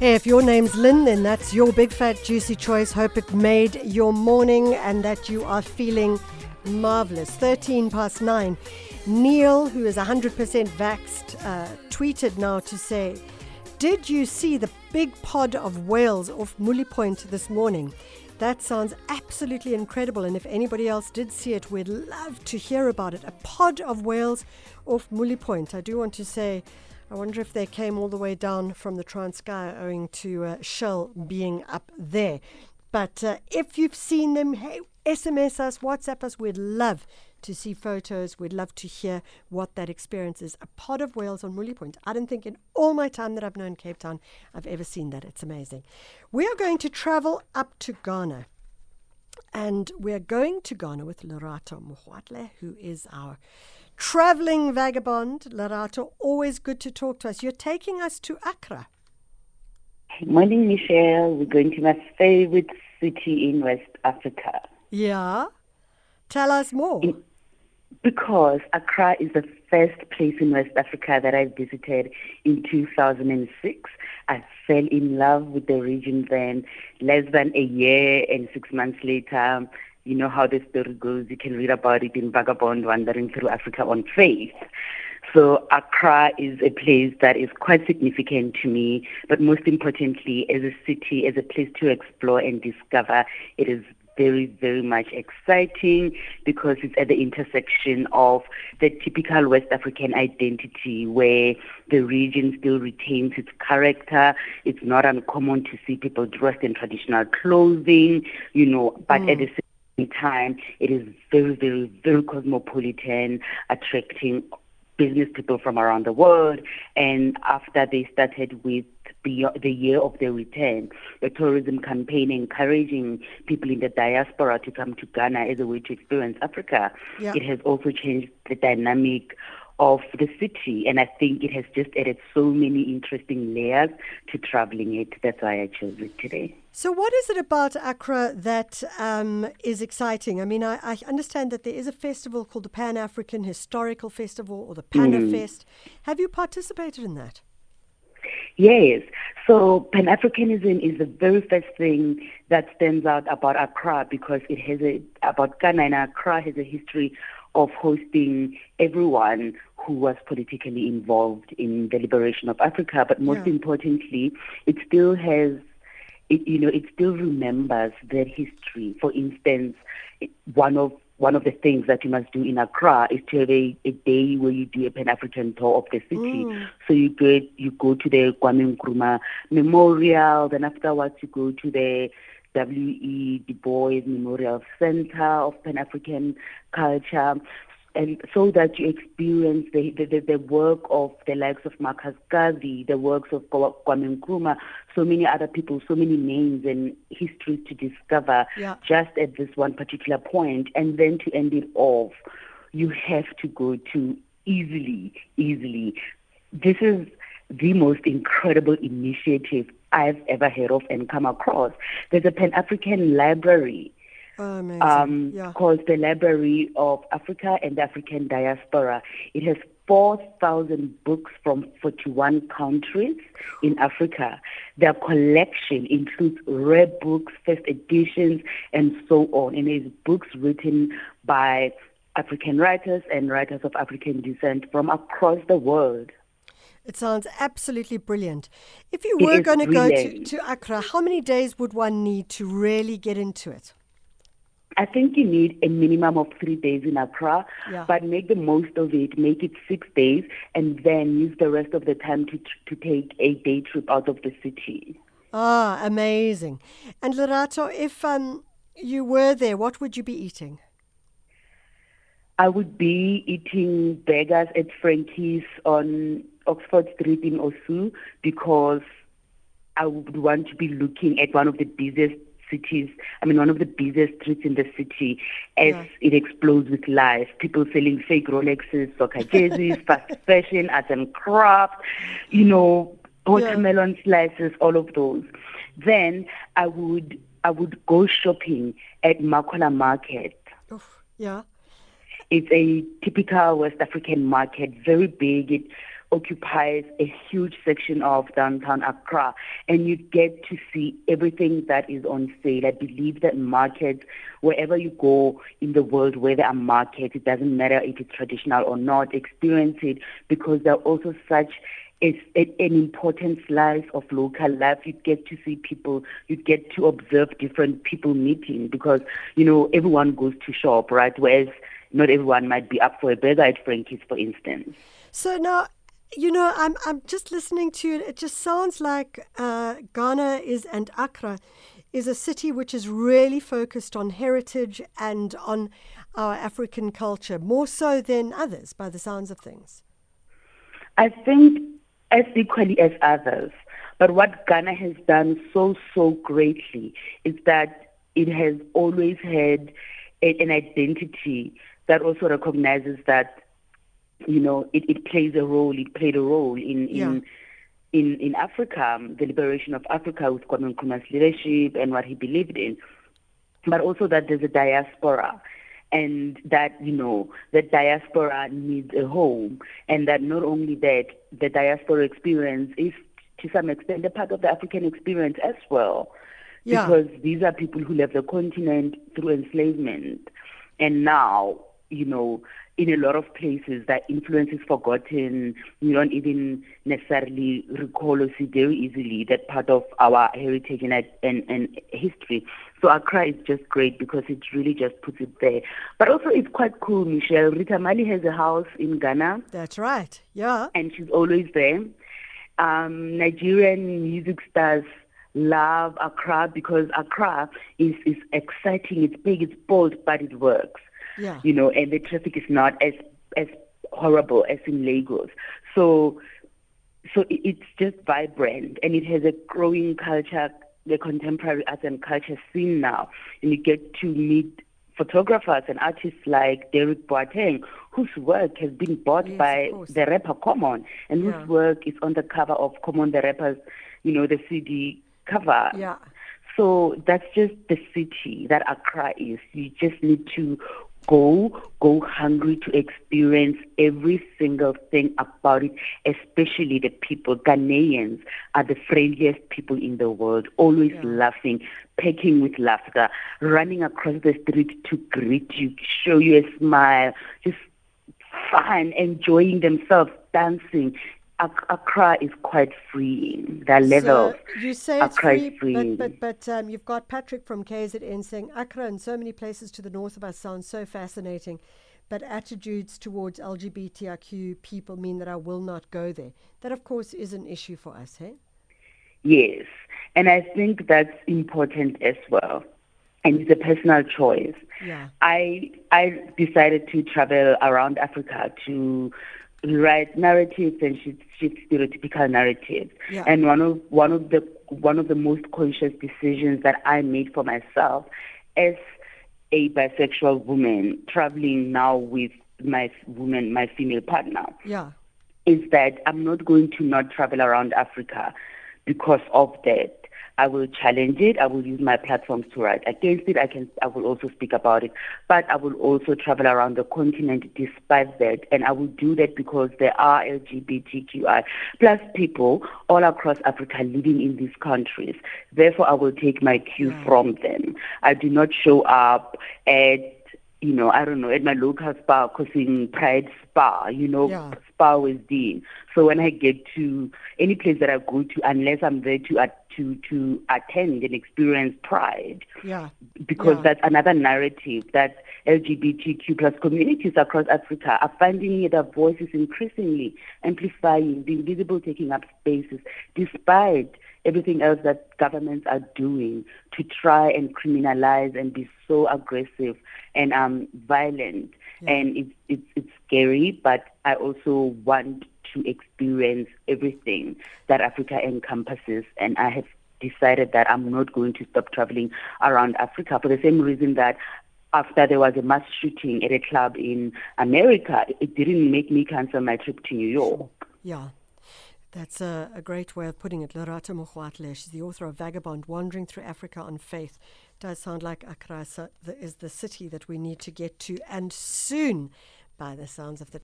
Hey, if your name's Lynn, then that's your big fat juicy choice. Hope it made your morning and that you are feeling marvelous. 13 past 9. Neil, who is 100% vaxxed, uh, tweeted now to say, Did you see the big pod of whales off Mouille Point this morning? That sounds absolutely incredible. And if anybody else did see it, we'd love to hear about it. A pod of whales off Mouille Point. I do want to say, I wonder if they came all the way down from the Transkei owing to uh, Shell being up there. But uh, if you've seen them, hey, SMS us, WhatsApp us. We'd love to see photos. We'd love to hear what that experience is. A pod of whales on Mouille Point. I don't think in all my time that I've known Cape Town, I've ever seen that. It's amazing. We are going to travel up to Ghana. And we're going to Ghana with Lerato Mogoatlhe, who is our traveling vagabond. Lerato. always good to talk to us. You're taking us to Accra. Morning, Michelle. We're going to my favorite city in West Africa. Yeah. Tell us more. In, because Accra is the first place in West Africa that I visited in 2006. I fell in love with the region then. Less than a year and six months later, you know how the story goes. You can read about it in Vagabond Wandering Through Africa on Faith. So Accra is a place that is quite significant to me, but most importantly, as a city, as a place to explore and discover, it is very, very much exciting because it's at the intersection of the typical West African identity where the region still retains its character. It's not uncommon to see people dressed in traditional clothing, you know, but mm. at the same time, it is very, very, very cosmopolitan, attracting business people from around the world. And after they started with the year of their return, the tourism campaign encouraging people in the diaspora to come to Ghana as a way to experience Africa, yeah. it has also changed the dynamic of the city. And I think it has just added so many interesting layers to traveling it. That's why I chose it today. So, what is it about Accra that um, is exciting? I mean, I, I, understand that there is a festival called the Pan African Historical Festival or the PANAFest. Mm. Have you participated in that? Yes. So Pan Africanism is the very first thing that stands out about Accra because it has a about Ghana and Accra has a history of hosting everyone who was politically involved in the liberation of Africa. But most yeah. importantly, it still has it, you know, it still remembers their history. For instance, one of one of the things that you must do in Accra is to have a, a day where you do a Pan African tour of the city. Mm. So you go you go to the Kwame Nkrumah Memorial, then afterwards you go to the W. E. Du Bois Memorial Center of Pan African Culture and so that you experience the, the, the, work of the likes of Marcus Garvey, the works of Kwame Nkrumah, so many other people, so many names and histories to discover yeah. just at this one particular point. And then to end it off, you have to go to easily, easily. This is the most incredible initiative I've ever heard of and come across. There's a Pan African library Oh, um, yeah. called the Library of Africa and African Diaspora. It has 4,000 books from 41 countries in Africa. Their collection includes rare books, first editions, and so on. And it's books written by African writers and writers of African descent from across the world. It sounds absolutely brilliant. If you were going to go to, to Accra, how many days would one need to really get into it? I think you need a minimum of three days in Accra, yeah. but make the most of it. Make it six days, and then use the rest of the time to to take a day trip out of the city. Ah, amazing! And Lerato, if um, you were there, what would you be eating? I would be eating burgers at Frankie's on Oxford Street in Osu because I would want to be looking at one of the busiest cities, I mean, one of the busiest streets in the city as yeah. it explodes with life. People selling fake Rolexes, soccer jerseys, fast fashion, art and craft, you know, watermelon yeah. slices, all of those. Then I would I would go shopping at Makola Market. Oof, yeah. It's a typical West African market, very big. It occupies a huge section of downtown Accra, and you get to see everything that is on sale. I believe that markets, wherever you go in the world where there are markets, it doesn't matter if it's traditional or not, experience it because there are also such it's an important slice of local life. You get to see people, you get to observe different people meeting because, you know, everyone goes to shop, right? Whereas not everyone might be up for a burger at Frankie's, for instance. So now, you know, I'm I'm just listening to it. It just sounds like uh, Ghana is and Accra is a city which is really focused on heritage and on our African culture more so than others, by the sounds of things. I think as equally as others. But what Ghana has done so, so greatly is that it has always had an identity that also recognizes that, you know, it, it plays a role, it played a role in, Yeah. in in, in Africa, the liberation of Africa with Kwame Nkrumah's leadership and what he believed in, but also that there's a diaspora and that, you know, the diaspora needs a home and that not only that, the diaspora experience is to some extent a part of the African experience as well. Yeah. Because these are people who left the continent through enslavement. And now, you know, in a lot of places that influence is forgotten. You don't even necessarily recall or see very easily that part of our heritage and, and, and history. So Accra is just great because it really just puts it there. But also it's quite cool, Michelle. Rita Marley has a house in Ghana That's right. Yeah. and she's always there. Um, Nigerian music stars love Accra because Accra is, is exciting, it's big, it's bold, but it works. Yeah. You know, and the traffic is not as as horrible as in Lagos. So so it's just vibrant and it has a growing culture, the contemporary arts and culture scene now. And you get to meet photographers and artists like Derek Boateng, whose work has been bought Yes, by the rapper Common, and Yeah. whose work is on the cover of Common the Rapper's, you know, the CD cover. Yeah. So that's just the city that Accra is. You just need to go, go hungry to experience every single thing about it, especially the people. Ghanaians are the friendliest people in the world, always Yeah. laughing, pecking with laughter, running across the street to greet you, show you a smile, just fun, enjoying themselves, dancing. Ac- Accra is quite freeing. There are levels. So you say it's Accra is free, free. but but, but um, you've got Patrick from KZN saying Accra and so many places to the north of us sound so fascinating, but attitudes towards LGBTIQ people mean that I will not go there. That of course is an issue for us, hey? Yes, and I think that's important as well. And it's a personal choice. Yeah. I I decided to travel around Africa to write narratives and shift, shift stereotypical narratives. Yeah. And one of one of the one of the most conscious decisions that I made for myself as a bisexual woman traveling now with my woman, my female partner Yeah. is that I'm not going to not travel around Africa because of that. I will challenge it. I will use my platforms to write against it. I can. I will also speak about it, but I will also travel around the continent despite that, and I will do that because there are LGBTQI plus people all across Africa living in these countries. Therefore, I will take my cue Yeah. from them. I do not show up at you know, I don't know, at my local spa, because in Pride Spa, you know, Yeah. spa with Dean. So when I get to any place that I go to, unless I'm there to at to to attend and experience Pride, Yeah. because Yeah. that's another narrative that LGBTQ plus communities across Africa are finding their voices increasingly amplifying, the invisible taking up spaces, despite everything else that governments are doing to try and criminalize and be so aggressive and um, violent. Yeah. And it's, it's, it's scary, but I also want to experience everything that Africa encompasses. And I have decided that I'm not going to stop traveling around Africa for the same reason that after there was a mass shooting at a club in America, it didn't make me cancel my trip to New York. Yeah. That's a, a great way of putting it. Lerato Mogoatlhe, she's the author of Vagabond, Wandering Through Africa on Faith. Does sound like Accra is the city that we need to get to, and soon, by the sounds of the